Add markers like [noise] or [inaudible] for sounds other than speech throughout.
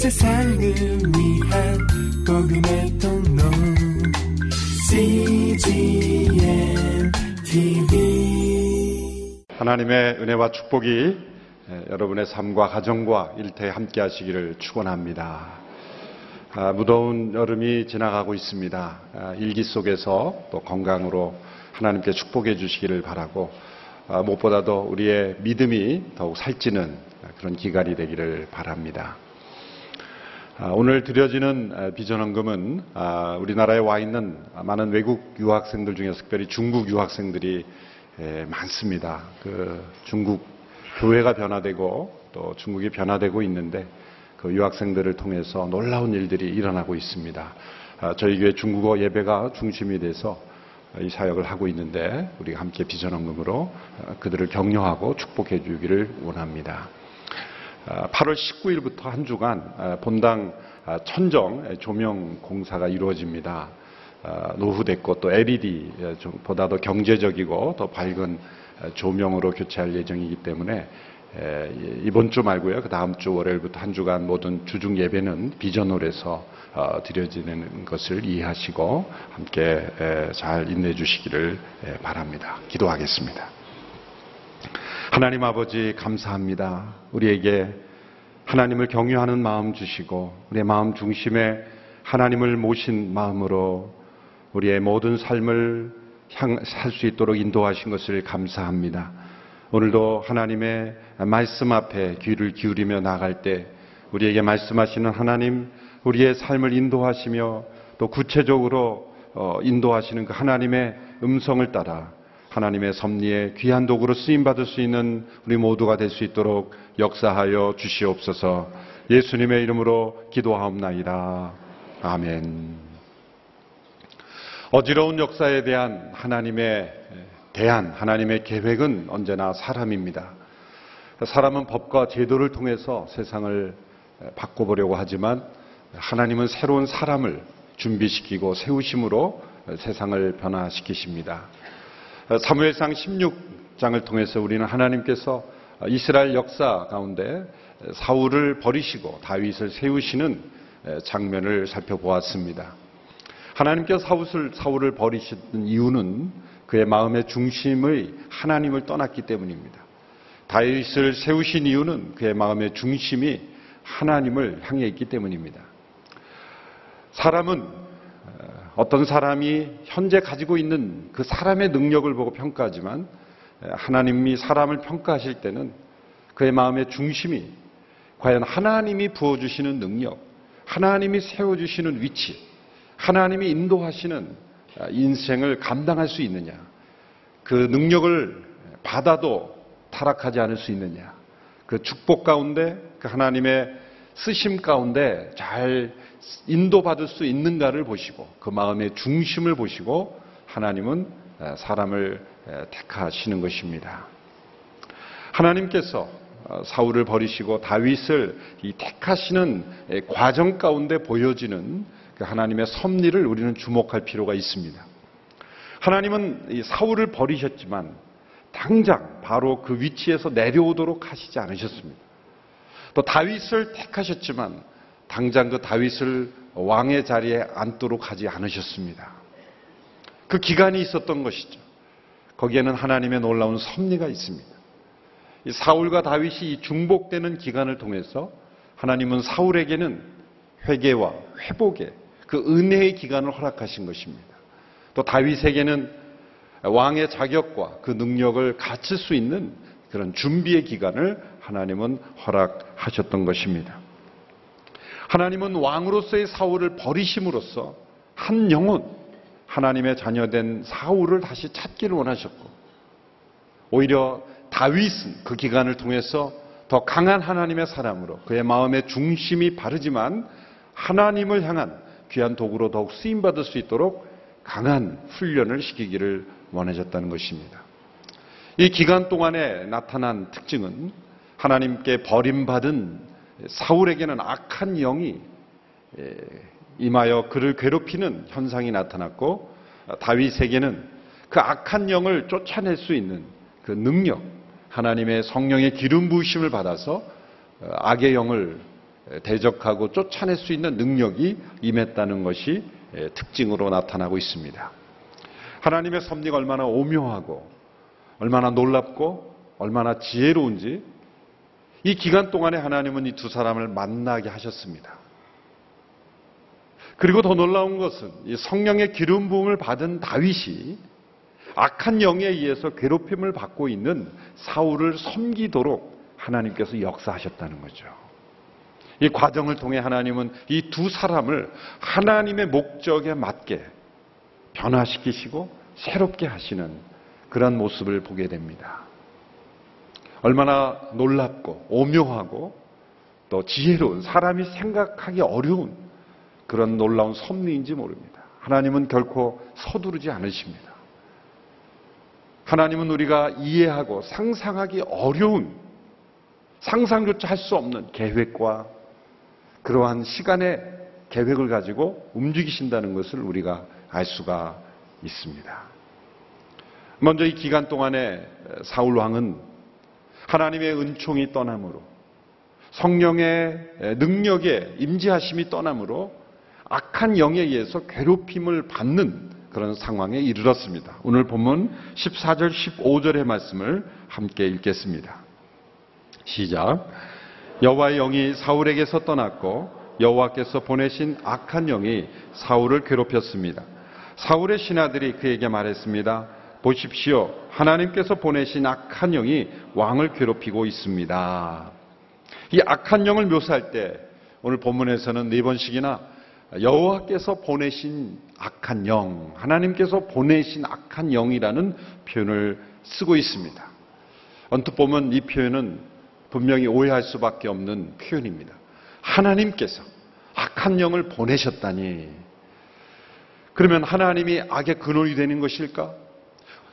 세상을 위한 복음의 통로 CGM TV 하나님의 은혜와 축복이 여러분의 삶과 가정과 일터에 함께 하시기를 축원합니다. 아, 무더운 여름이 지나가고 있습니다. 아, 일기 속에서 또 건강으로 하나님께 축복해 주시기를 바라고 아, 무엇보다도 우리의 믿음이 더욱 살찌는 그런 기간이 되기를 바랍니다. 오늘 드려지는 비전헌금은 우리나라에 와 있는 많은 외국 유학생들 중에서 특별히 중국 유학생들이 많습니다. 그 중국 교회가 변화되고 또 중국이 변화되고 있는데 그 유학생들을 통해서 놀라운 일들이 일어나고 있습니다. 저희 교회 중국어 예배가 중심이 돼서 이 사역을 하고 있는데 우리가 함께 비전헌금으로 그들을 격려하고 축복해 주기를 원합니다. 8월 19일부터 한 주간 본당 천정 조명 공사가 이루어집니다. 노후됐고 또 LED 보다도 경제적이고 더 밝은 조명으로 교체할 예정이기 때문에 이번 주 말고요. 그 다음 주 월요일부터 한 주간 모든 주중 예배는 비전홀에서 어, 드려지는 것을 이해하시고 함께 잘 인내해 주시기를 바랍니다. 기도하겠습니다. 하나님 아버지 감사합니다. 우리에게 하나님을 경유하는 마음 주시고 우리의 마음 중심에 하나님을 모신 마음으로 우리의 모든 삶을 살 수 있도록 인도하신 것을 감사합니다. 오늘도 하나님의 말씀 앞에 귀를 기울이며 나갈 때 우리에게 말씀하시는 하나님, 우리의 삶을 인도하시며 또 구체적으로 어, 인도하시는 그 하나님의 음성을 따라 하나님의 섭리에 귀한 도구로 쓰임 받을 수 있는 우리 모두가 될 수 있도록 역사하여 주시옵소서. 예수님의 이름으로 기도하옵나이다. 아멘. 어지러운 역사에 대한 하나님의 대한 하나님의 계획은 언제나 사람입니다. 사람은 법과 제도를 통해서 세상을 바꿔보려고 하지만 하나님은 새로운 사람을 준비시키고 세우심으로 세상을 변화시키십니다. 사무엘상 16장을 통해서 우리는 하나님께서 이스라엘 역사 가운데 사울을 버리시고 다윗을 세우시는 장면을 살펴보았습니다. 하나님께서 사울을, 사울을 버리시는 이유는 그의 마음의 중심의 하나님을 떠났기 때문입니다. 다윗을 세우신 이유는 그의 마음의 중심이 하나님을 향해 있기 때문입니다. 사람은 어, 어떤 사람이 현재 가지고 있는 그 사람의 능력을 보고 평가하지만 하나님이 사람을 평가하실 때는 그의 마음의 중심이 과연 하나님이 부어주시는 능력, 하나님이 세워주시는 위치, 하나님이 인도하시는 인생을 감당할 수 있느냐? 그 능력을 받아도 타락하지 않을 수 있느냐? 그 축복 가운데 그 하나님의 쓰심 가운데 잘 인도받을 수 있는가를 보시고 그 마음의 중심을 보시고 하나님은 사람을 택하시는 것입니다. 하나님께서 어, 사울을 버리시고 다윗을 이 택하시는 과정 가운데 보여지는 그 하나님의 섭리를 우리는 주목할 필요가 있습니다. 하나님은 사울을 버리셨지만 당장 바로 그 위치에서 내려오도록 하시지 않으셨습니다. 또 다윗을 택하셨지만 당장 그 다윗을 왕의 자리에 앉도록 하지 않으셨습니다. 그 기간이 있었던 것이죠. 거기에는 하나님의 놀라운 섭리가 있습니다. 사울과 다윗이 중복되는 기간을 통해서 하나님은 사울에게는 회개와 회복의 그 은혜의 기간을 허락하신 것입니다. 또 다윗에게는 왕의 자격과 그 능력을 갖출 수 있는 그런 준비의 기간을 하나님은 허락하셨던 것입니다. 하나님은 왕으로서의 사울을 버리심으로써 한 영혼, 하나님의 자녀된 사울을 다시 찾기를 원하셨고, 오히려 다윗은 그 기간을 통해서 더 강한 하나님의 사람으로 그의 마음의 중심이 바르지만 하나님을 향한 귀한 도구로 더욱 쓰임받을 수 있도록 강한 훈련을 시키기를 원하셨다는 것입니다. 이 기간 동안에 나타난 특징은 하나님께 버림받은 사울에게는 악한 영이 임하여 그를 괴롭히는 현상이 나타났고 다윗에게는 그 악한 영을 쫓아낼 수 있는 그 능력, 하나님의 성령의 기름 부으심을 받아서 악의 영을 대적하고 쫓아낼 수 있는 능력이 임했다는 것이 특징으로 나타나고 있습니다. 하나님의 섭리가 얼마나 오묘하고 얼마나 놀랍고 얼마나 지혜로운지 이 기간 동안에 하나님은 이 두 사람을 만나게 하셨습니다. 그리고 더 놀라운 것은 이 성령의 기름 부음을 받은 다윗이 악한 영에 의해서 괴롭힘을 받고 있는 사울을 섬기도록 하나님께서 역사하셨다는 거죠. 이 과정을 통해 하나님은 이 두 사람을 하나님의 목적에 맞게 변화시키시고 새롭게 하시는 그런 모습을 보게 됩니다. 얼마나 놀랍고 오묘하고 또 지혜로운 사람이 생각하기 어려운 그런 놀라운 섭리인지 모릅니다. 하나님은 결코 서두르지 않으십니다. 하나님은 우리가 이해하고 상상하기 어려운 상상조차 할 수 없는 계획과 그러한 시간의 계획을 가지고 움직이신다는 것을 우리가 알 수가 있습니다. 먼저 이 기간 동안에 사울 왕은 하나님의 은총이 떠남으로 성령의 능력에 임재하심이 떠남으로 악한 영에 의해서 괴롭힘을 받는 그런 상황에 이르렀습니다. 오늘 본문 14절 15절의 말씀을 함께 읽겠습니다. 시작. 여호와의 영이 사울에게서 떠났고 여호와께서 보내신 악한 영이 사울을 괴롭혔습니다. 사울의 신하들이 그에게 말했습니다. 보십시오. 하나님께서 보내신 악한 영이 왕을 괴롭히고 있습니다. 이 악한 영을 묘사할 때 오늘 본문에서는 네 번씩이나 여호와께서 보내신 악한 영, 하나님께서 보내신 악한 영이라는 표현을 쓰고 있습니다. 언뜻 보면 이 표현은 분명히 오해할 수밖에 없는 표현입니다. 하나님께서 악한 영을 보내셨다니. 그러면 하나님이 악의 근원이 되는 것일까?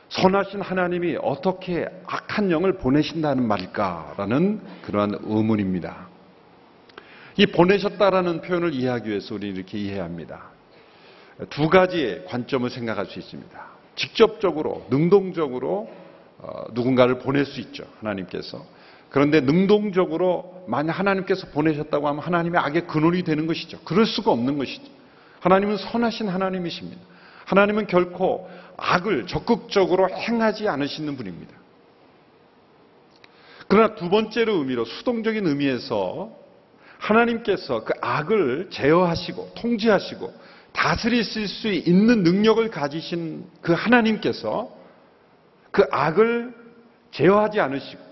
선하신 하나님이 어떻게 악한 영을 보내신다는 말일까라는 그러한 의문입니다. 이 보내셨다라는 표현을 이해하기 위해서 우리는 이렇게 이해해야 합니다. 두 가지의 관점을 생각할 수 있습니다. 직접적으로, 능동적으로 어, 누군가를 보낼 수 있죠. 하나님께서. 그런데 능동적으로 만약 하나님께서 보내셨다고 하면 하나님의 악의 근원이 되는 것이죠. 그럴 수가 없는 것이죠. 하나님은 선하신 하나님이십니다. 하나님은 결코 악을 적극적으로 행하지 않으시는 분입니다. 그러나 두 번째로 의미로 수동적인 의미에서 하나님께서 그 악을 제어하시고 통제하시고 다스리실 수 있는 능력을 가지신 그 하나님께서 그 악을 제어하지 않으시고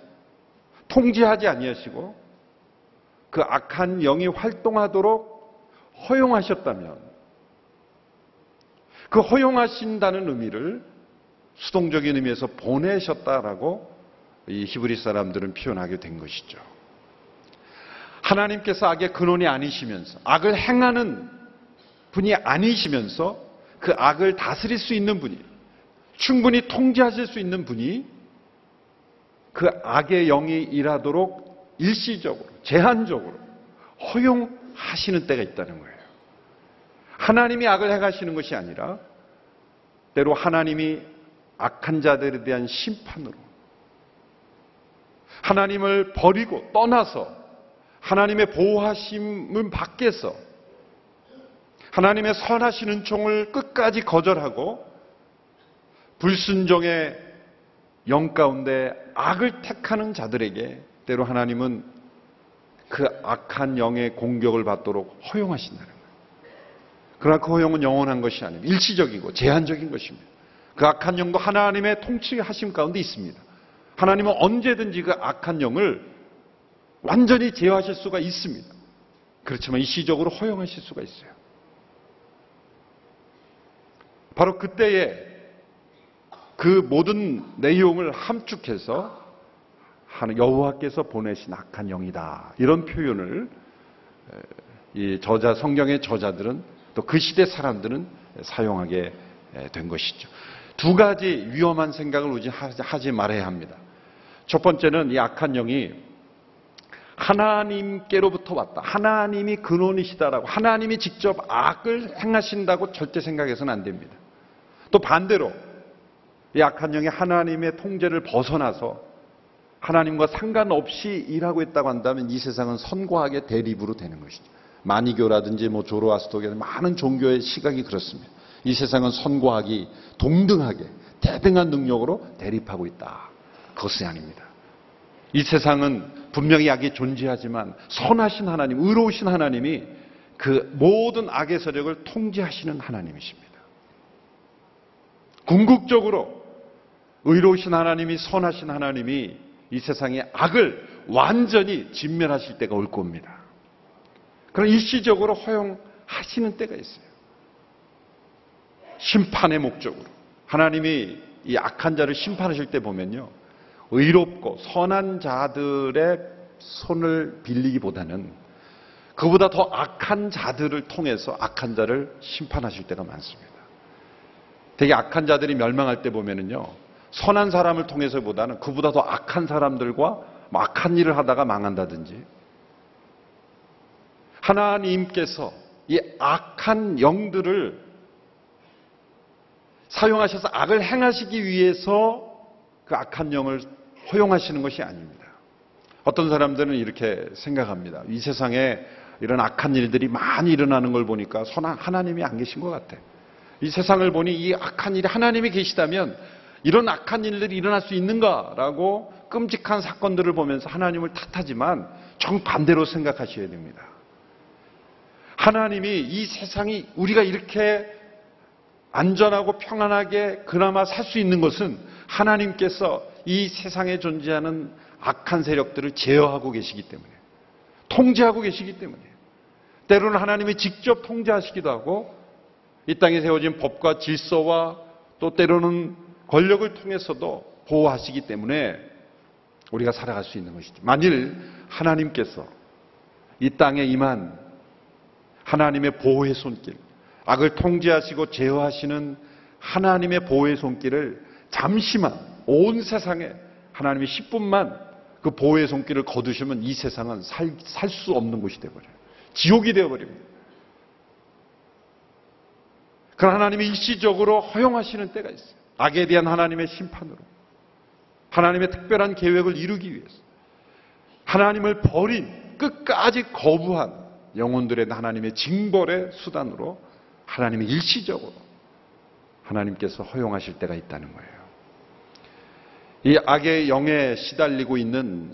통제하지 아니하시고 그 악한 영이 활동하도록 허용하셨다면 그 허용하신다는 의미를 수동적인 의미에서 보내셨다라고 이 히브리 사람들은 표현하게 된 것이죠. 하나님께서 악의 근원이 아니시면서 악을 행하는 분이 아니시면서 그 악을 다스릴 수 있는 분이 충분히 통제하실 수 있는 분이 그 악의 영이 일하도록 일시적으로, 제한적으로 허용하시는 때가 있다는 거예요. 하나님이 악을 행하시는 것이 아니라 때로 하나님이 악한 자들에 대한 심판으로 하나님을 버리고 떠나서 하나님의 보호하심은 밖에서 하나님의 선하신 은총을 끝까지 거절하고 불순종의 영 가운데 악을 택하는 자들에게 때로 하나님은 그 악한 영의 공격을 받도록 허용하신다는. 그러나 그 허용은 영원한 것이 아니고 일시적이고 제한적인 것입니다. 그 악한 영도 하나님의 통치하심 가운데 있습니다. 하나님은 언제든지 그 악한 영을 완전히 제어하실 수가 있습니다. 그렇지만 일시적으로 허용하실 수가 있어요. 바로 그때에 그 모든 내용을 함축해서 여호와께서 보내신 악한 영이다. 이런 표현을 이 저자 성경의 저자들은 또 그 시대 사람들은 사용하게 된 것이죠. 두 가지 위험한 생각을 우리 하지 말아야 합니다. 첫 번째는 이 악한 영이 하나님께로부터 왔다. 하나님이 근원이시다라고 하나님이 직접 악을 행하신다고 절대 생각해서는 안 됩니다. 또 반대로 이 악한 영이 하나님의 통제를 벗어나서 하나님과 상관없이 일하고 있다고 한다면 이 세상은 선과학의 대립으로 되는 것이죠. 마니교라든지 뭐 조로아스토교 많은 종교의 시각이 그렇습니다. 이 세상은 선과학이 동등하게 대등한 능력으로 대립하고 있다. 그것이 아닙니다. 이 세상은 분명히 악이 존재하지만 선하신 하나님, 의로우신 하나님이 그 모든 악의 세력을 통제하시는 하나님이십니다. 궁극적으로 의로우신 하나님이 선하신 하나님이 이 세상의 악을 완전히 진멸하실 때가 올 겁니다. 그럼 일시적으로 허용하시는 때가 있어요. 심판의 목적으로. 하나님이 이 악한 자를 심판하실 때 보면요. 의롭고 선한 자들의 손을 빌리기보다는 그보다 더 악한 자들을 통해서 악한 자를 심판하실 때가 많습니다. 되게 악한 자들이 멸망할 때 보면은요, 선한 사람을 통해서보다는 그보다 더 악한 사람들과 뭐 악한 일을 하다가 망한다든지, 하나님께서 이 악한 영들을 사용하셔서 악을 행하시기 위해서 그 악한 영을 허용하시는 것이 아닙니다. 어떤 사람들은 이렇게 생각합니다. 이 세상에 이런 악한 일들이 많이 일어나는 걸 보니까 선한 하나님이 안 계신 것 같아. 이 세상을 보니 이 악한 일이 하나님이 계시다면 이런 악한 일들이 일어날 수 있는가라고 끔찍한 사건들을 보면서 하나님을 탓하지만 정반대로 생각하셔야 됩니다. 하나님이 이 세상이 우리가 이렇게 안전하고 평안하게 그나마 살 수 있는 것은 하나님께서 이 세상에 존재하는 악한 세력들을 제어하고 계시기 때문에 통제하고 계시기 때문에 때로는 하나님이 직접 통제하시기도 하고 이 땅에 세워진 법과 질서와 또 때로는 권력을 통해서도 보호하시기 때문에 우리가 살아갈 수 있는 것이죠. 만일 하나님께서 이 땅에 임한 하나님의 보호의 손길, 악을 통제하시고 제어하시는 하나님의 보호의 손길을 잠시만 온 세상에 하나님이 10분만 그 보호의 손길을 거두시면 이 세상은 살 수 없는 곳이 되어버려요. 지옥이 되어버립니다. 그러나 하나님이 일시적으로 허용하시는 때가 있어요. 악에 대한 하나님의 심판으로. 하나님의 특별한 계획을 이루기 위해서. 하나님을 버린 끝까지 거부한 영혼들의 하나님의 징벌의 수단으로 하나님이 일시적으로 하나님께서 허용하실 때가 있다는 거예요. 이 악의 영에 시달리고 있는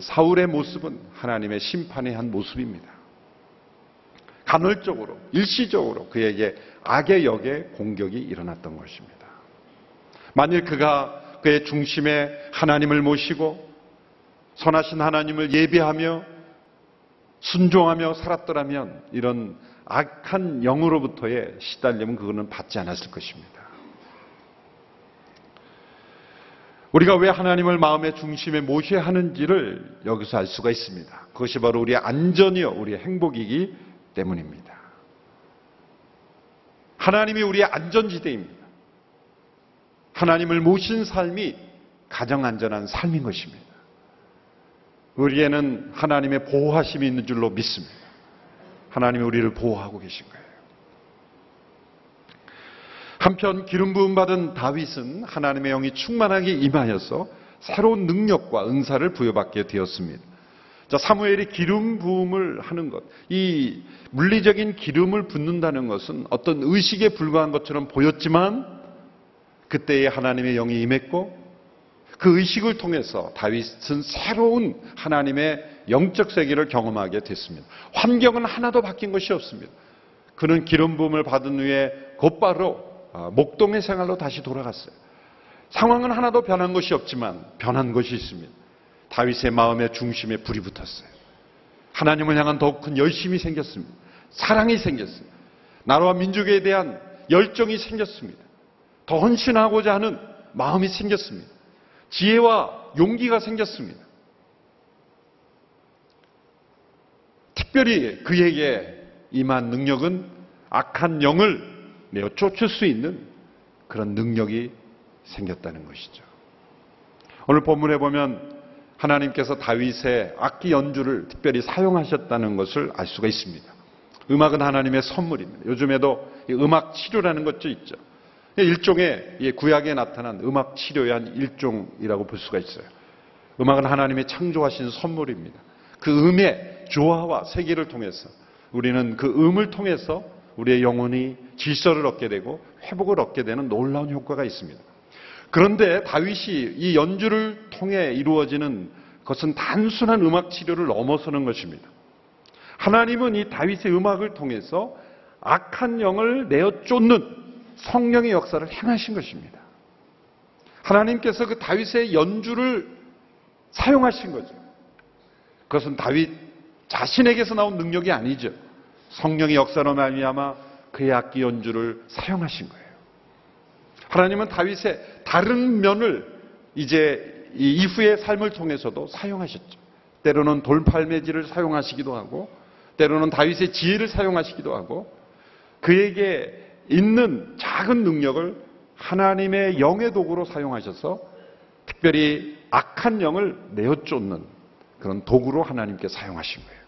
사울의 모습은 하나님의 심판의 한 모습입니다. 간헐적으로, 일시적으로 그에게 악의 역의 공격이 일어났던 것입니다. 만일 그가 그의 중심에 하나님을 모시고 선하신 하나님을 예배하며 순종하며 살았더라면 이런 악한 영으로부터의 시달림은 그거는 받지 않았을 것입니다. 우리가 왜 하나님을 마음의 중심에 모셔야 하는지를 여기서 알 수가 있습니다. 그것이 바로 우리의 안전이요, 우리의 행복이기 때문입니다. 하나님이 우리의 안전지대입니다. 하나님을 모신 삶이 가장 안전한 삶인 것입니다. 우리에는 하나님의 보호하심이 있는 줄로 믿습니다. 하나님이 우리를 보호하고 계신 거예요. 한편 기름 부음 받은 다윗은 하나님의 영이 충만하게 임하여서 새로운 능력과 은사를 부여받게 되었습니다. 자, 사무엘이 기름 부음을 하는 것, 이 물리적인 기름을 붓는다는 것은 어떤 의식에 불과한 것처럼 보였지만 그때에 하나님의 영이 임했고 그 의식을 통해서 다윗은 새로운 하나님의 영적 세계를 경험하게 됐습니다. 환경은 하나도 바뀐 것이 없습니다. 그는 기름 부음을 받은 후에 곧바로 아, 목동의 생활로 다시 돌아갔어요. 상황은 하나도 변한 것이 없지만 변한 것이 있습니다. 다윗의 마음의 중심에 불이 붙었어요. 하나님을 향한 더욱 큰 열심이 생겼습니다. 사랑이 생겼어요. 나라와 민족에 대한 열정이 생겼습니다. 더 헌신하고자 하는 마음이 생겼습니다. 지혜와 용기가 생겼습니다. 특별히 그에게 임한 능력은 악한 영을 내어 쫓을 수 있는 그런 능력이 생겼다는 것이죠. 오늘 본문에 보면 하나님께서 다윗의 악기 연주를 특별히 사용하셨다는 것을 알 수가 있습니다. 음악은 하나님의 선물입니다. 요즘에도 음악 치료라는 것도 있죠. 일종의 구약에 나타난 음악 치료의 한 일종이라고 볼 수가 있어요. 음악은 하나님의 창조하신 선물입니다. 그 음의 조화와 세계를 통해서 우리는 그 음을 통해서 우리의 영혼이 질서를 얻게 되고 회복을 얻게 되는 놀라운 효과가 있습니다. 그런데 다윗이 이 연주를 통해 이루어지는 것은 단순한 음악 치료를 넘어서는 것입니다. 하나님은 이 다윗의 음악을 통해서 악한 영을 내어 쫓는 성령의 역사를 행하신 것입니다. 하나님께서 그 다윗의 연주를 사용하신 거죠. 그것은 다윗 자신에게서 나온 능력이 아니죠. 성령의 역사로 말미암아 그의 악기 연주를 사용하신 거예요. 하나님은 다윗의 다른 면을 이제 이후의 삶을 통해서도 사용하셨죠. 때로는 돌팔매질을 사용하시기도 하고, 때로는 다윗의 지혜를 사용하시기도 하고, 그에게 있는 작은 능력을 하나님의 영의 도구로 사용하셔서 특별히 악한 영을 내어 쫓는 그런 도구로 하나님께 사용하신 거예요.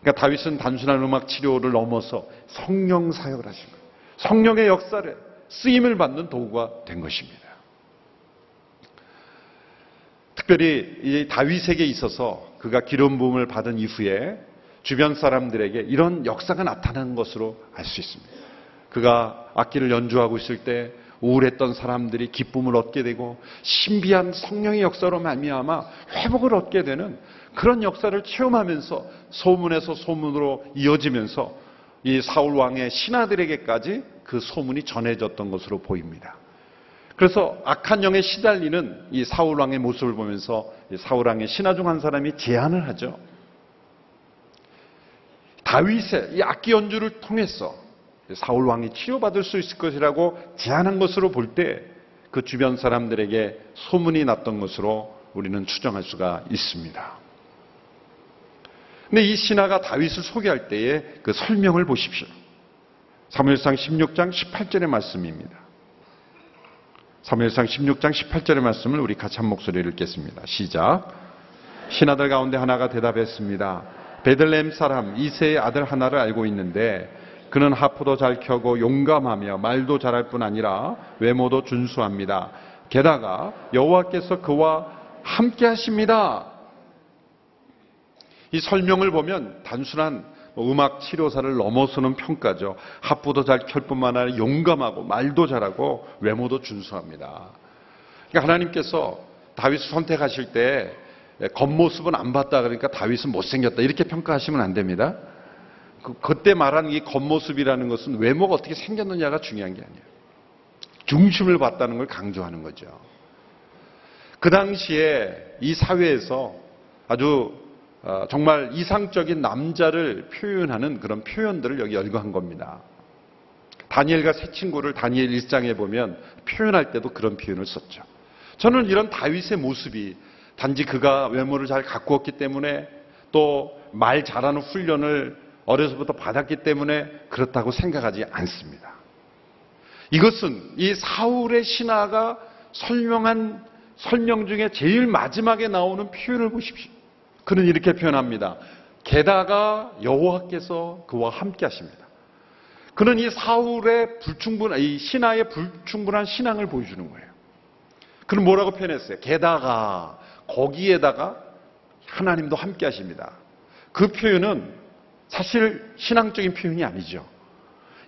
그러니까 다윗은 단순한 음악 치료를 넘어서 성령 사역을 하신 거예요. 성령의 역사를 쓰임을 받는 도구가 된 것입니다. 특별히 이 다윗에게 있어서 그가 기름 부음을 받은 이후에 주변 사람들에게 이런 역사가 나타난 것으로 알 수 있습니다. 그가 악기를 연주하고 있을 때 우울했던 사람들이 기쁨을 얻게 되고 신비한 성령의 역사로 말미암아 회복을 얻게 되는 그런 역사를 체험하면서 소문에서 소문으로 이어지면서 이 사울 왕의 신하들에게까지 그 소문이 전해졌던 것으로 보입니다. 그래서 악한 영에 시달리는 이 사울 왕의 모습을 보면서 사울 왕의 신하 중 한 사람이 제안을 하죠. 다윗의 이 악기 연주를 통해서 사울 왕이 치료받을 수 있을 것이라고 제안한 것으로 볼 때 그 주변 사람들에게 소문이 났던 것으로 우리는 추정할 수가 있습니다. 근데 이 신하가 다윗을 소개할 때의 그 설명을 보십시오. 사무엘상 16장 18절의 말씀입니다. 사무엘상 16장 18절의 말씀을 우리 같이 한 목소리를 읽겠습니다. 시작. 신하들 가운데 하나가 대답했습니다. 베들렘 사람 이세의 아들 하나를 알고 있는데 그는 하프도 잘 켜고 용감하며 말도 잘할 뿐 아니라 외모도 준수합니다. 게다가 여호와께서 그와 함께 하십니다. 이 설명을 보면 단순한 뭐 음악 치료사를 넘어서는 평가죠. 합부도 잘 켤 뿐만 아니라 용감하고 말도 잘하고 외모도 준수합니다. 그러니까 하나님께서 다윗을 선택하실 때 겉모습은 안 봤다 그러니까 다윗은 못생겼다 이렇게 평가하시면 안 됩니다. 그, 그때 말하는 이 겉모습이라는 것은 외모가 어떻게 생겼느냐가 중요한 게 아니에요. 중심을 봤다는 걸 강조하는 거죠. 그 당시에 이 사회에서 아주 어, 정말 이상적인 남자를 표현하는 그런 표현들을 여기 열거한 겁니다. 다니엘과 새 친구를 다니엘 1장에 보면 표현할 때도 그런 표현을 썼죠. 저는 이런 다윗의 모습이 단지 그가 외모를 잘 가꾸었기 때문에 또 말 잘하는 훈련을 어려서부터 받았기 때문에 그렇다고 생각하지 않습니다. 이것은 이 사울의 신하가 설명한 설명 중에 제일 마지막에 나오는 표현을 보십시오. 그는 이렇게 표현합니다. 게다가 여호와께서 그와 함께 하십니다. 그는 이 사울의 불충분, 이 신하의 불충분한 신앙을 보여주는 거예요. 그는 뭐라고 표현했어요? 게다가 거기에다가 하나님도 함께 하십니다. 그 표현은 사실 신앙적인 표현이 아니죠.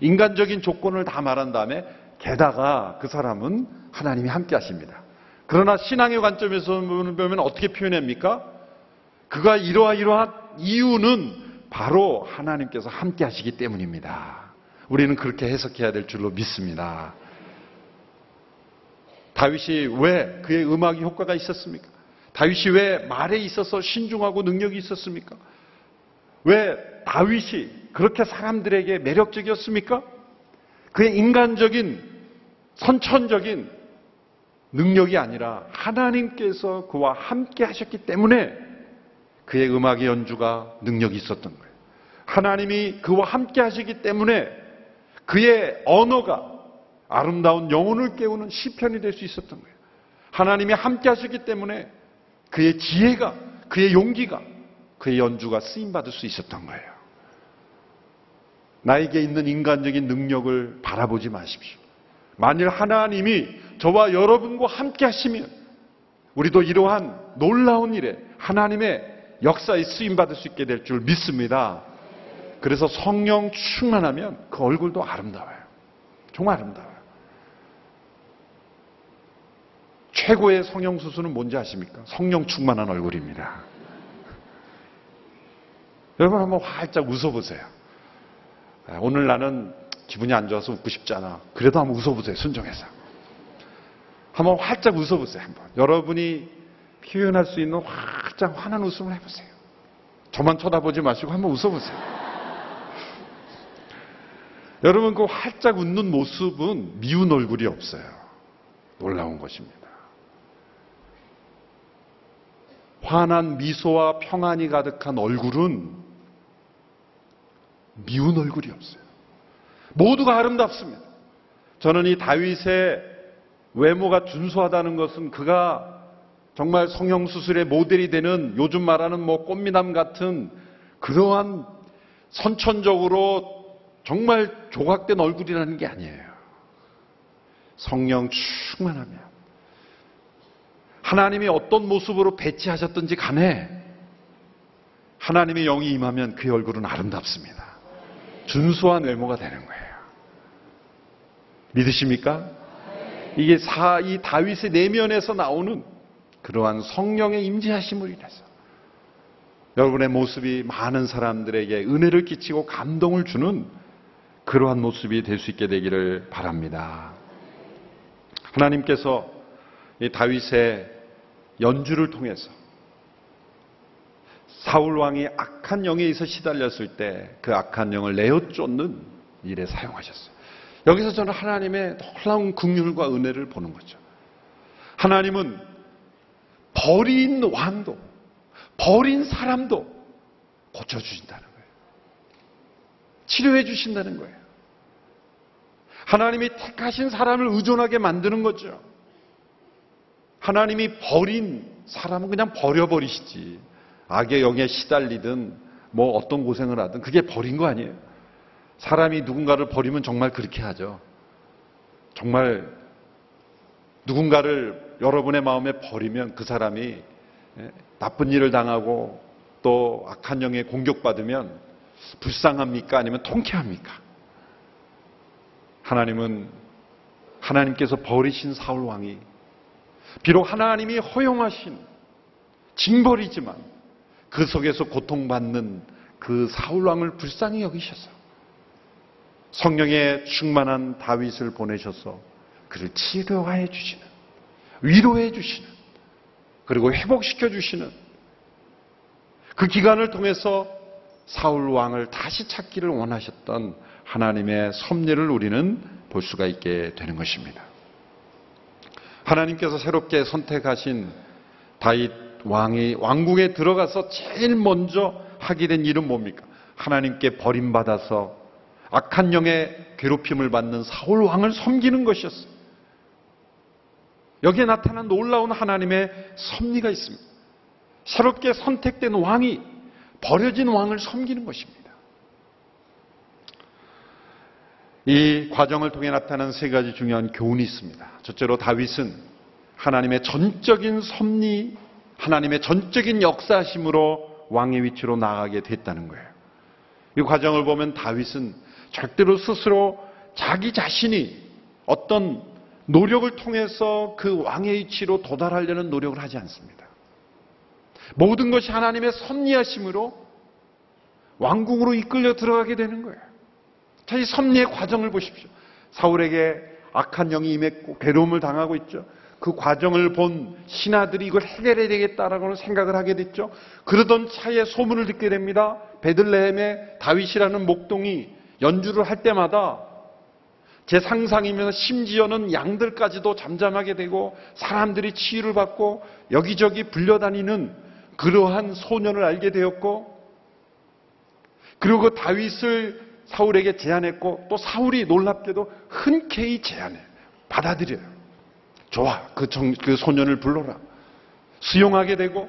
인간적인 조건을 다 말한 다음에 게다가 그 사람은 하나님이 함께 하십니다. 그러나 신앙의 관점에서 보면 어떻게 표현합니까? 그가 이러한 이러한 이유는 바로 하나님께서 함께 하시기 때문입니다. 우리는 그렇게 해석해야 될 줄로 믿습니다. 다윗이 왜 그의 음악이 효과가 있었습니까? 다윗이 왜 말에 있어서 신중하고 능력이 있었습니까? 왜 다윗이 그렇게 사람들에게 매력적이었습니까? 그의 인간적인 선천적인 능력이 아니라 하나님께서 그와 함께 하셨기 때문에 그의 음악의 연주가 능력이 있었던 거예요. 하나님이 그와 함께 하시기 때문에 그의 언어가 아름다운 영혼을 깨우는 시편이 될 수 있었던 거예요. 하나님이 함께 하셨기 때문에 그의 지혜가, 그의 용기가, 그의 연주가 쓰임 받을 수 있었던 거예요. 나에게 있는 인간적인 능력을 바라보지 마십시오. 만일 하나님이 저와 여러분과 함께 하시면 우리도 이러한 놀라운 일에 하나님의 역사에 쓰임 받을 수 있게 될 줄 믿습니다. 그래서 성령 충만하면 그 얼굴도 아름다워요. 정말 아름다워요. 최고의 성령 수수는 뭔지 아십니까? 성령 충만한 얼굴입니다. 여러분 한번 활짝 웃어보세요. 아, 오늘 나는 기분이 안 좋아서 웃고 싶지 않아. 그래도 한번 웃어보세요. 순종해서. 한번 활짝 웃어보세요. 한번. 여러분이 표현할 수 있는 활짝 환한 웃음을 해보세요. 저만 쳐다보지 마시고 한번 웃어보세요. [laughs] 여러분 그 활짝 웃는 모습은 미운 얼굴이 없어요. 놀라운 것입니다. 환한 미소와 평안이 가득한 얼굴은 미운 얼굴이 없어요. 모두가 아름답습니다. 저는 이 다윗의 외모가 준수하다는 것은 그가 정말 성형수술의 모델이 되는 요즘 말하는 뭐 꽃미남 같은 그러한 선천적으로 정말 조각된 얼굴이라는 게 아니에요. 성령 충만하면 하나님이 어떤 모습으로 배치하셨든지 간에 하나님의 영이 임하면 그의 얼굴은 아름답습니다. 준수한 외모가 되는 거예요. 믿으십니까? 이게 사, 이 다윗의 내면에서 나오는 그러한 성령의 임재하심으로 인해서 여러분의 모습이 많은 사람들에게 은혜를 끼치고 감동을 주는 그러한 모습이 될 수 있게 되기를 바랍니다. 하나님께서 이 다윗의 연주를 통해서 사울 왕이 악한 영에 의해서 시달렸을 때 그 악한 영을 내어 쫓는 일에 사용하셨어요. 여기서 저는 하나님의 놀라운 긍휼과 은혜를 보는 거죠. 하나님은 버린 왕도 버린 사람도 고쳐 주신다는 거예요. 치료해 주신다는 거예요. 하나님이 택하신 사람을 의존하게 만드는 거죠. 하나님이 버린 사람은 그냥 버려버리시지. 악의 영에 시달리든 뭐 어떤 고생을 하든 그게 버린 거 아니에요. 사람이 누군가를 버리면 정말 그렇게 하죠. 정말 누군가를 여러분의 마음에 버리면 그 사람이 예, 나쁜 일을 당하고 또 악한 영에 공격받으면 불쌍합니까? 아니면 통쾌합니까? 하나님은 하나님께서 버리신 사울 왕이 비록 하나님이 허용하신 징벌이지만 그 속에서 고통받는 그 사울 왕을 불쌍히 여기셔서 성령의 충만한 다윗을 보내셔서 그를 치료해 주시는 위로해 주시는 그리고 회복시켜 주시는 그 기간을 통해서 사울 왕을 다시 찾기를 원하셨던 하나님의 섭리를 우리는 볼 수가 있게 되는 것입니다. 하나님께서 새롭게 선택하신 다윗 왕이 왕궁에 들어가서 제일 먼저 하게 된 일은 뭡니까? 하나님께 버림받아서 악한 영의 괴롭힘을 받는 사울 왕을 섬기는 것이었어요. 여기에 나타난 놀라운 하나님의 섭리가 있습니다. 새롭게 선택된 왕이 버려진 왕을 섬기는 것입니다. 이 과정을 통해 나타난 세 가지 중요한 교훈이 있습니다. 첫째로 다윗은 하나님의 전적인 섭리, 하나님의 전적인 역사심으로 왕의 위치로 나아가게 됐다는 거예요. 이 과정을 보면 다윗은 절대로 스스로 자기 자신이 어떤 노력을 통해서 그 왕의 위치로 도달하려는 노력을 하지 않습니다. 모든 것이 하나님의 섭리하심으로 왕궁으로 이끌려 들어가게 되는 거예요. 자, 이 섭리의 과정을 보십시오. 사울에게 악한 영이 임했고 괴로움을 당하고 있죠. 그 과정을 본 신하들이 이걸 해결해야 되겠다라고 생각을 하게 됐죠. 그러던 차에 소문을 듣게 됩니다. 베들레헴의 다윗이라는 목동이 연주를 할 때마다 제 상상이면 심지어는 양들까지도 잠잠하게 되고 사람들이 치유를 받고 여기저기 불려다니는 그러한 소년을 알게 되었고 그리고 그 다윗을 사울에게 제안했고 또 사울이 놀랍게도 흔쾌히 제안해 받아들여요. 좋아 그, 정, 그 소년을 불러라. 수용하게 되고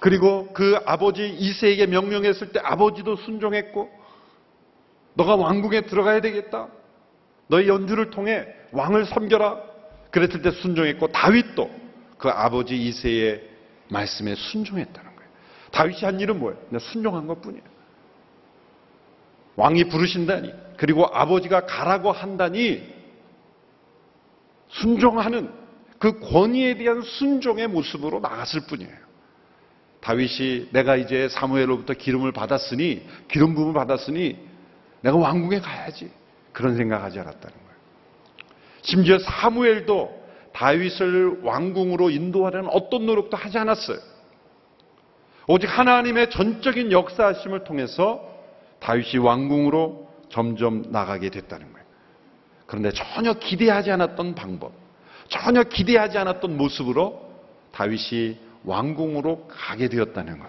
그리고 그 아버지 이세에게 명령했을 때 아버지도 순종했고 너가 왕궁에 들어가야 되겠다. 너의 연주를 통해 왕을 섬겨라. 그랬을 때 순종했고 다윗도 그 아버지 이세의 말씀에 순종했다는 거예요. 다윗이 한 일은 뭐예요? 그냥 순종한 것 뿐이에요. 왕이 부르신다니 그리고 아버지가 가라고 한다니 순종하는 그 권위에 대한 순종의 모습으로 나갔을 뿐이에요. 다윗이 내가 이제 사무엘로부터 기름을 받았으니 기름 부음을 받았으니 내가 왕궁에 가야지 그런 생각하지 않았다는 거예요. 심지어 사무엘도 다윗을 왕궁으로 인도하려는 어떤 노력도 하지 않았어요. 오직 하나님의 전적인 역사하심을 통해서 다윗이 왕궁으로 점점 나가게 됐다는 거예요. 그런데 전혀 기대하지 않았던 방법, 전혀 기대하지 않았던 모습으로 다윗이 왕궁으로 가게 되었다는 것.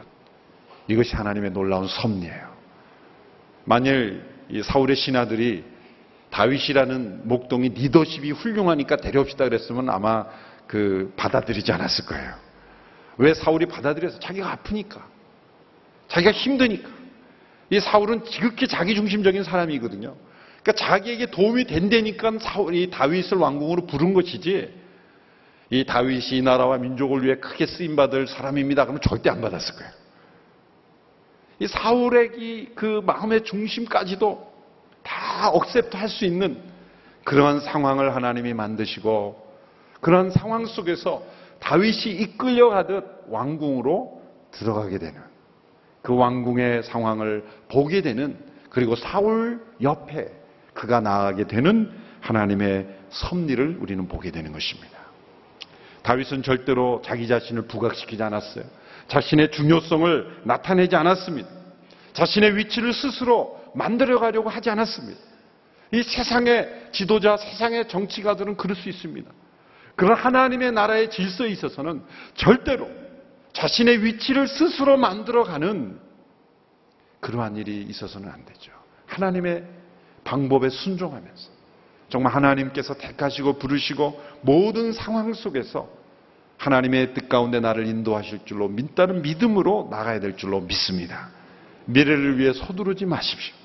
이것이 하나님의 놀라운 섭리예요. 만일 이 사울의 신하들이 다윗이라는 목동이 리더십이 훌륭하니까 데려옵시다 그랬으면 아마 그 받아들이지 않았을 거예요. 왜 사울이 받아들여서 자기가 아프니까. 자기가 힘드니까. 이 사울은 지극히 자기중심적인 사람이거든요. 그러니까 자기에게 도움이 된다니까 사울이 다윗을 왕궁으로 부른 것이지 이 다윗이 이 나라와 민족을 위해 크게 쓰임 받을 사람입니다. 그러면 절대 안 받았을 거예요. 이 사울의 그 마음의 중심까지도 다 accept 할 수 있는 그러한 상황을 하나님이 만드시고 그런 상황 속에서 다윗이 이끌려가듯 왕궁으로 들어가게 되는 그 왕궁의 상황을 보게 되는 그리고 사울 옆에 그가 나가게 되는 하나님의 섭리를 우리는 보게 되는 것입니다. 다윗은 절대로 자기 자신을 부각시키지 않았어요. 자신의 중요성을 나타내지 않았습니다. 자신의 위치를 스스로 만들어 가려고 하지 않았습니다. 이 세상의 지도자, 세상의 정치가들은 그럴 수 있습니다. 그런 하나님의 나라의 질서에 있어서는 절대로 자신의 위치를 스스로 만들어가는 그러한 일이 있어서는 안 되죠. 하나님의 방법에 순종하면서 정말 하나님께서 택하시고 부르시고 모든 상황 속에서 하나님의 뜻 가운데 나를 인도하실 줄로 믿다는 믿음으로 나가야 될 줄로 믿습니다. 미래를 위해 서두르지 마십시오.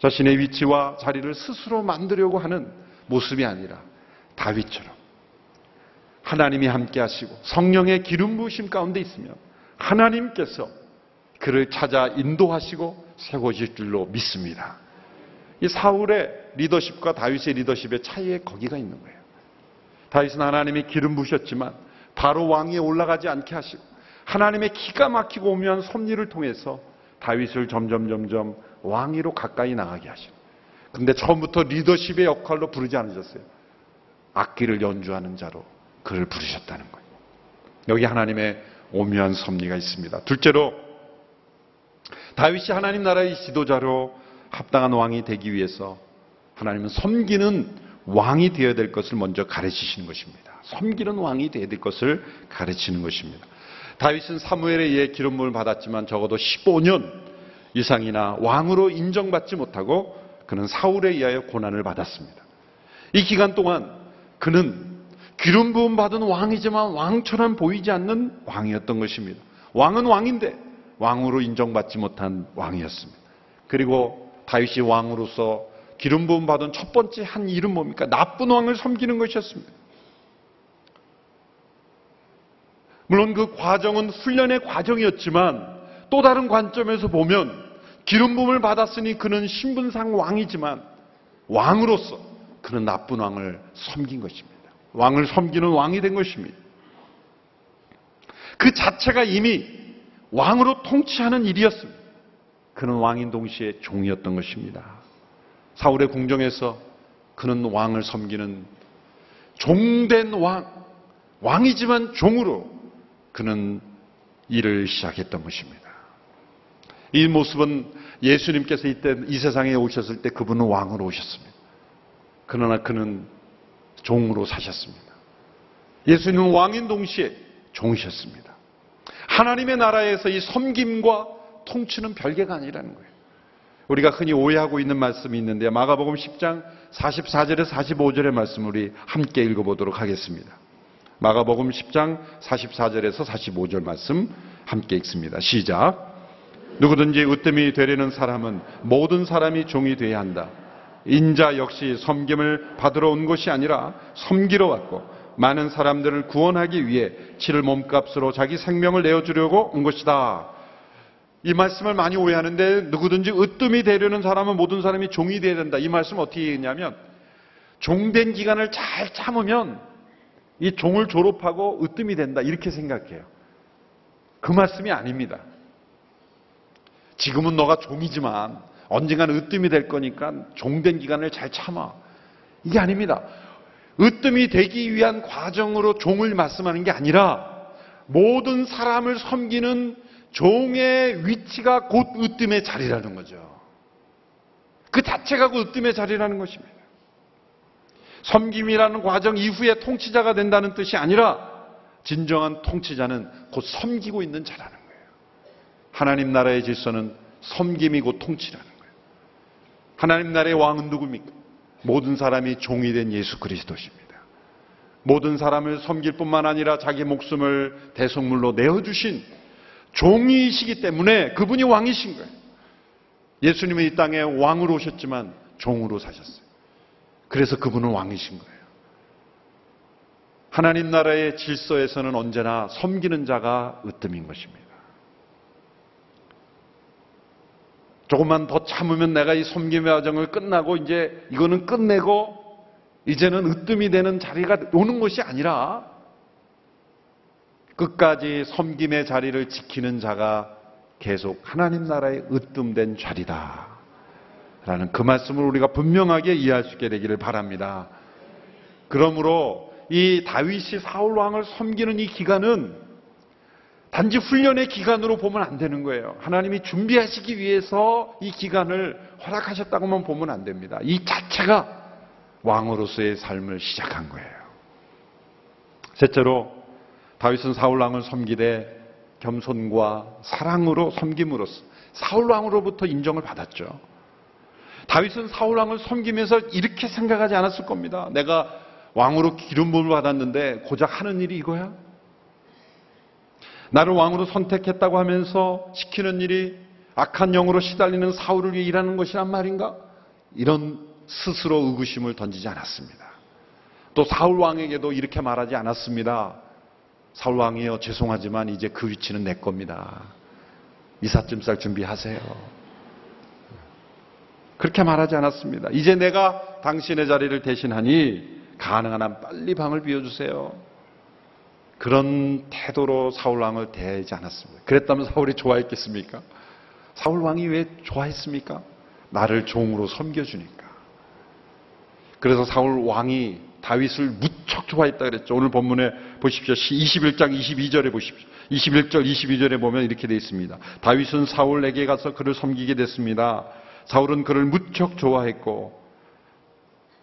자신의 위치와 자리를 스스로 만들려고 하는 모습이 아니라 다윗처럼 하나님이 함께 하시고 성령의 기름 부으심 가운데 있으면 하나님께서 그를 찾아 인도하시고 세워질 줄로 믿습니다. 이 사울의 리더십과 다윗의 리더십의 차이에 거기가 있는 거예요. 다윗은 하나님이 기름 부으셨지만 바로 왕위에 올라가지 않게 하시고 하나님의 기가 막히고 오묘한 섭리를 통해서 다윗을 점점 점점 왕위로 가까이 나가게 하시고 근데 처음부터 리더십의 역할로 부르지 않으셨어요. 악기를 연주하는 자로 그를 부르셨다는 거예요. 여기 하나님의 오묘한 섭리가 있습니다. 둘째로 다윗이 하나님 나라의 지도자로 합당한 왕이 되기 위해서 하나님은 섬기는 왕이 되어야 될 것을 먼저 가르치시는 것입니다. 섬기는 왕이 되어야 될 것을 가르치는 것입니다. 다윗은 사무엘에 의해 기름부을 받았지만 적어도 15년 이상이나 왕으로 인정받지 못하고 그는 사울에 의하여 고난을 받았습니다. 이 기간 동안 그는 기름 부음 받은 왕이지만 왕처럼 보이지 않는 왕이었던 것입니다. 왕은 왕인데 왕으로 인정받지 못한 왕이었습니다. 그리고 다윗이 왕으로서 기름 부음 받은 첫 번째 한 일은 뭡니까? 나쁜 왕을 섬기는 것이었습니다. 물론 그 과정은 훈련의 과정이었지만 또 다른 관점에서 보면 기름 부음을 받았으니 그는 신분상 왕이지만 왕으로서 그는 나쁜 왕을 섬긴 것입니다. 왕을 섬기는 왕이 된 것입니다. 그 자체가 이미 왕으로 통치하는 일이었습니다. 그는 왕인 동시에 종이었던 것입니다. 사울의 궁정에서 그는 왕을 섬기는 종된 왕, 왕이지만 종으로 그는 일을 시작했던 것입니다. 이 모습은 예수님께서 이때 이 세상에 오셨을 때 그분은 왕으로 오셨습니다. 그러나 그는 종으로 사셨습니다. 예수님은 왕인 동시에 종이셨습니다. 하나님의 나라에서 이 섬김과 통치는 별개가 아니라는 거예요. 우리가 흔히 오해하고 있는 말씀이 있는데 마가복음 10장 44절에서 45절의 말씀 우리 함께 읽어보도록 하겠습니다. 마가복음 10장 44절에서 45절 말씀 함께 읽습니다. 시작. 누구든지 으뜸이 되려는 사람은 모든 사람이 종이 되어야 한다. 인자 역시 섬김을 받으러 온 것이 아니라 섬기러 왔고 많은 사람들을 구원하기 위해 치를 몸값으로 자기 생명을 내어주려고 온 것이다. 이 말씀을 많이 오해하는데 누구든지 으뜸이 되려는 사람은 모든 사람이 종이 되어야 된다. 이 말씀 어떻게 했냐면 종된 기간을 잘 참으면 이 종을 졸업하고 으뜸이 된다. 이렇게 생각해요. 그 말씀이 아닙니다. 지금은 너가 종이지만 언젠가는 으뜸이 될 거니까 종된 기간을 잘 참아. 이게 아닙니다. 으뜸이 되기 위한 과정으로 종을 말씀하는 게 아니라 모든 사람을 섬기는 종의 위치가 곧 으뜸의 자리라는 거죠. 그 자체가 그 으뜸의 자리라는 것입니다. 섬김이라는 과정 이후에 통치자가 된다는 뜻이 아니라 진정한 통치자는 곧 섬기고 있는 자라는 거예요. 하나님 나라의 질서는 섬김이 곧 통치라는 거예요. 하나님 나라의 왕은 누굽니까? 모든 사람이 종이 된 예수 그리스도십니다. 모든 사람을 섬길 뿐만 아니라 자기 목숨을 대속물로 내어주신 종이시기 때문에 그분이 왕이신 거예요. 예수님은 이 땅에 왕으로 오셨지만 종으로 사셨어요. 그래서 그분은 왕이신 거예요. 하나님 나라의 질서에서는 언제나 섬기는 자가 으뜸인 것입니다. 조금만 더 참으면 내가 이 섬김의 과정을 끝나고 이제 이거는 끝내고 이제는 으뜸이 되는 자리가 오는 것이 아니라 끝까지 섬김의 자리를 지키는 자가 계속 하나님 나라의 으뜸된 자리다. 라는 그 말씀을 우리가 분명하게 이해할 수 있게 되기를 바랍니다. 그러므로 이 다윗이 사울 왕을 섬기는 이 기간은 단지 훈련의 기간으로 보면 안 되는 거예요. 하나님이 준비하시기 위해서 이 기간을 허락하셨다고만 보면 안 됩니다. 이 자체가 왕으로서의 삶을 시작한 거예요. 셋째로 다윗은 사울 왕을 섬기되 겸손과 사랑으로 섬김으로써 사울 왕으로부터 인정을 받았죠. 다윗은 사울 왕을 섬기면서 이렇게 생각하지 않았을 겁니다. 내가 왕으로 기름 부음을 받았는데 고작 하는 일이 이거야? 나를 왕으로 선택했다고 하면서 시키는 일이 악한 영으로 시달리는 사울을 위해 일하는 것이란 말인가? 이런 스스로 의구심을 던지지 않았습니다. 또 사울 왕에게도 이렇게 말하지 않았습니다. 사울 왕이여 죄송하지만 이제 그 위치는 내 겁니다. 이삿짐 쌀 준비하세요. 그렇게 말하지 않았습니다. 이제 내가 당신의 자리를 대신하니 가능한 한 빨리 방을 비워주세요. 그런 태도로 사울 왕을 대하지 않았습니다. 그랬다면 사울이 좋아했겠습니까? 사울 왕이 왜 좋아했습니까? 나를 종으로 섬겨주니까. 그래서 사울 왕이 다윗을 무척 좋아했다 그랬죠. 오늘 본문에 보십시오. 21장 22절에 보십시오. 21절 22절에 보면 이렇게 되어 있습니다. 다윗은 사울에게 가서 그를 섬기게 됐습니다. 사울은 그를 무척 좋아했고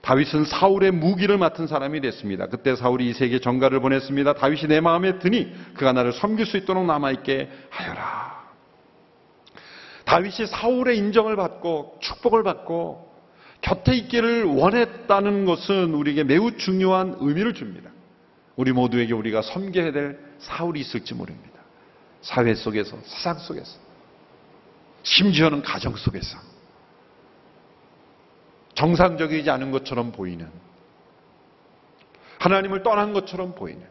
다윗은 사울의 무기를 맡은 사람이 됐습니다. 그때 사울이 이세계 정가를 보냈습니다. 다윗이 내 마음에 드니 그가 나를 섬길 수 있도록 남아있게 하여라. 다윗이 사울의 인정을 받고 축복을 받고 곁에 있기를 원했다는 것은 우리에게 매우 중요한 의미를 줍니다. 우리 모두에게 우리가 섬겨야 될 사울이 있을지 모릅니다. 사회 속에서, 세상 속에서, 심지어는 가정 속에서. 정상적이지 않은 것처럼 보이는, 하나님을 떠난 것처럼 보이는,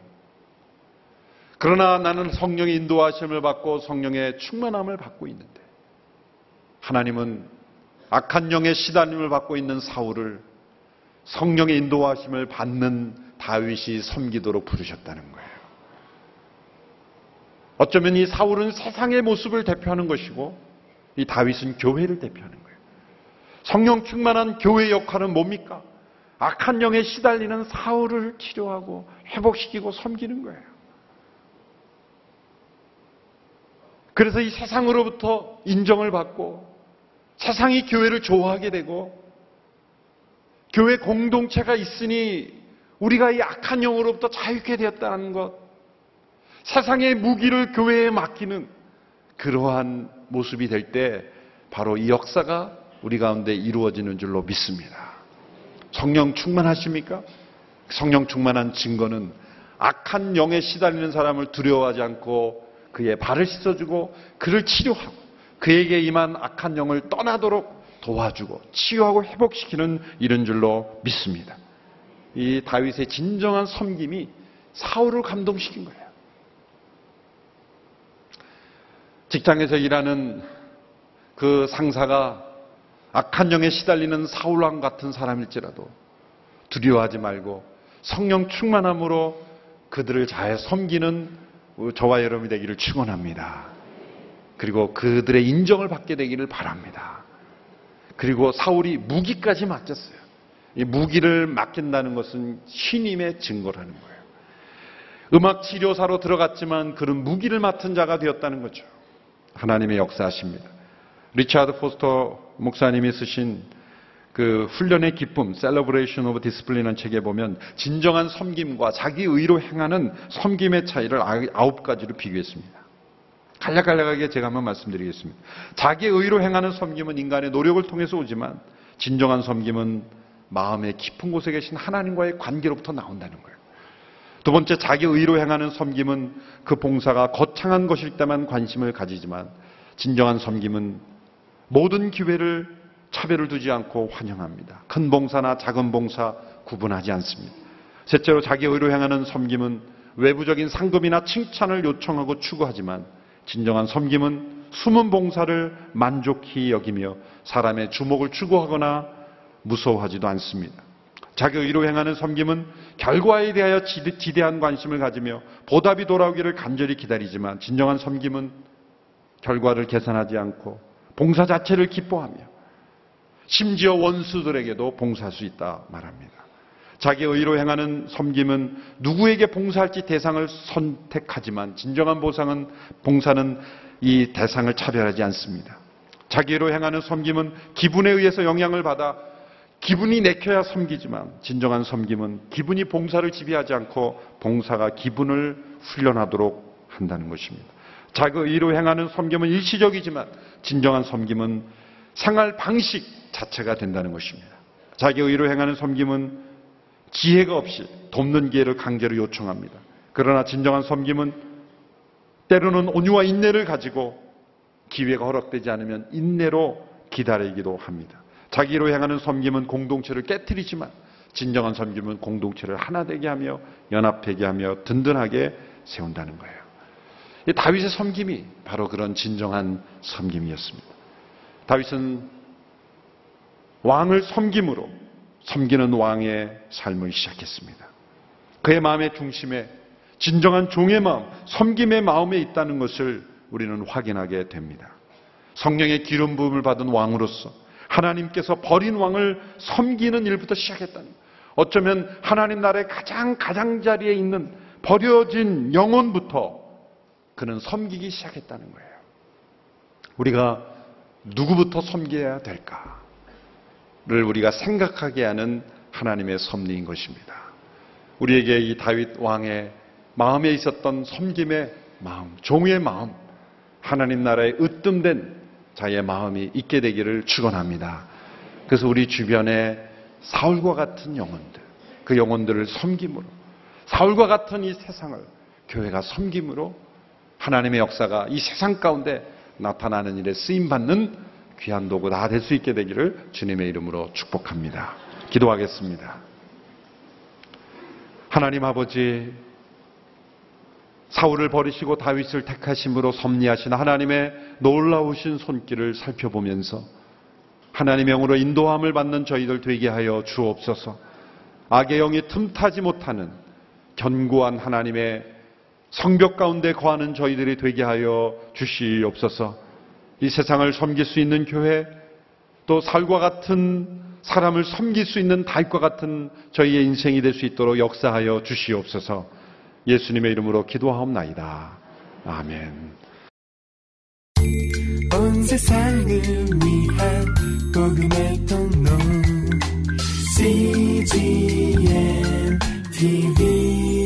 그러나 나는 성령의 인도하심을 받고 성령의 충만함을 받고 있는데, 하나님은 악한 영의 시달림을 받고 있는 사울을 성령의 인도하심을 받는 다윗이 섬기도록 부르셨다는 거예요. 어쩌면 이 사울은 세상의 모습을 대표하는 것이고 이 다윗은 교회를 대표하는 거예요. 성령 충만한 교회 역할은 뭡니까? 악한 영에 시달리는 사울을 치료하고 회복시키고 섬기는 거예요. 그래서 이 세상으로부터 인정을 받고 세상이 교회를 좋아하게 되고 교회 공동체가 있으니 우리가 이 악한 영으로부터 자유케 되었다는 것, 세상의 무기를 교회에 맡기는 그러한 모습이 될 때 바로 이 역사가 우리 가운데 이루어지는 줄로 믿습니다. 성령 충만하십니까? 성령 충만한 증거는 악한 영에 시달리는 사람을 두려워하지 않고 그의 발을 씻어주고 그를 치료하고 그에게 임한 악한 영을 떠나도록 도와주고 치유하고 회복시키는 이런 줄로 믿습니다. 이 다윗의 진정한 섬김이 사울을 감동시킨 거예요. 직장에서 일하는 그 상사가 악한 영에 시달리는 사울왕 같은 사람일지라도 두려워하지 말고 성령 충만함으로 그들을 잘 섬기는 저와 여러분이 되기를 축원합니다. 그리고 그들의 인정을 받게 되기를 바랍니다. 그리고 사울이 무기까지 맡겼어요. 이 무기를 맡긴다는 것은 신임의 증거라는 거예요. 음악 치료사로 들어갔지만 그런 무기를 맡은 자가 되었다는 거죠. 하나님의 역사하십니다. 리차드 포스터 목사님이 쓰신 그 훈련의 기쁨, Celebration of Discipline이라는 책에 보면 진정한 섬김과 자기 의로 행하는 섬김의 차이를 아홉 가지로 비교했습니다. 간략간략하게 제가 한번 말씀드리겠습니다. 자기 의로 행하는 섬김은 인간의 노력을 통해서 오지만 진정한 섬김은 마음의 깊은 곳에 계신 하나님과의 관계로부터 나온다는 거예요. 두 번째, 자기 의로 행하는 섬김은 그 봉사가 거창한 것일 때만 관심을 가지지만 진정한 섬김은 모든 기회를 차별을 두지 않고 환영합니다. 큰 봉사나 작은 봉사 구분하지 않습니다. 셋째로 자기 의로 행하는 섬김은 외부적인 상급이나 칭찬을 요청하고 추구하지만 진정한 섬김은 숨은 봉사를 만족히 여기며 사람의 주목을 추구하거나 무서워하지도 않습니다. 자기 의로 행하는 섬김은 결과에 대하여 지대한 관심을 가지며 보답이 돌아오기를 간절히 기다리지만 진정한 섬김은 결과를 계산하지 않고 봉사 자체를 기뻐하며 심지어 원수들에게도 봉사할 수 있다 말합니다. 자기 의로 행하는 섬김은 누구에게 봉사할지 대상을 선택하지만 진정한 보상은 봉사는 이 대상을 차별하지 않습니다. 자기로 행하는 섬김은 기분에 의해서 영향을 받아 기분이 내켜야 섬기지만 진정한 섬김은 기분이 봉사를 지배하지 않고 봉사가 기분을 훈련하도록 한다는 것입니다. 자기 의로 행하는 섬김은 일시적이지만 진정한 섬김은 생활 방식 자체가 된다는 것입니다. 자기 의로 행하는 섬김은 지혜가 없이 돕는 기회를 강제로 요청합니다. 그러나 진정한 섬김은 때로는 온유와 인내를 가지고 기회가 허락되지 않으면 인내로 기다리기도 합니다. 자기로 행하는 섬김은 공동체를 깨뜨리지만 진정한 섬김은 공동체를 하나 되게 하며 연합되게 하며 든든하게 세운다는 거예요. 다윗의 섬김이 바로 그런 진정한 섬김이었습니다. 다윗은 왕을 섬김으로 섬기는 왕의 삶을 시작했습니다. 그의 마음의 중심에 진정한 종의 마음, 섬김의 마음에 있다는 것을 우리는 확인하게 됩니다. 성령의 기름 부음을 받은 왕으로서 하나님께서 버린 왕을 섬기는 일부터 시작했다는 어쩌면 하나님 나라의 가장 가장자리에 있는 버려진 영혼부터 그는 섬기기 시작했다는 거예요. 우리가 누구부터 섬겨야 될까를 우리가 생각하게 하는 하나님의 섭리인 것입니다. 우리에게 이 다윗 왕의 마음에 있었던 섬김의 마음, 종의 마음, 하나님 나라의 으뜸된 자의 마음이 있게 되기를 축원합니다. 그래서 우리 주변에 사울과 같은 영혼들, 그 영혼들을 섬김으로 사울과 같은 이 세상을 교회가 섬김으로 하나님의 역사가 이 세상 가운데 나타나는 일에 쓰임 받는 귀한 도구 다 될 수 있게 되기를 주님의 이름으로 축복합니다. 기도하겠습니다. 하나님 아버지 사울을 버리시고 다윗을 택하심으로 섭리하신 하나님의 놀라우신 손길을 살펴보면서 하나님의 영으로 인도함을 받는 저희들 되게 하여 주옵소서. 악의 영이 틈타지 못하는 견고한 하나님의 성벽 가운데 거하는 저희들이 되게 하여 주시옵소서. 이 세상을 섬길 수 있는 교회, 또 살과 같은 사람을 섬길 수 있는 달과 같은 저희의 인생이 될 수 있도록 역사하여 주시옵소서. 예수님의 이름으로 기도하옵나이다. 아멘. 온 세상을 위한 복음의 통로 CGM TV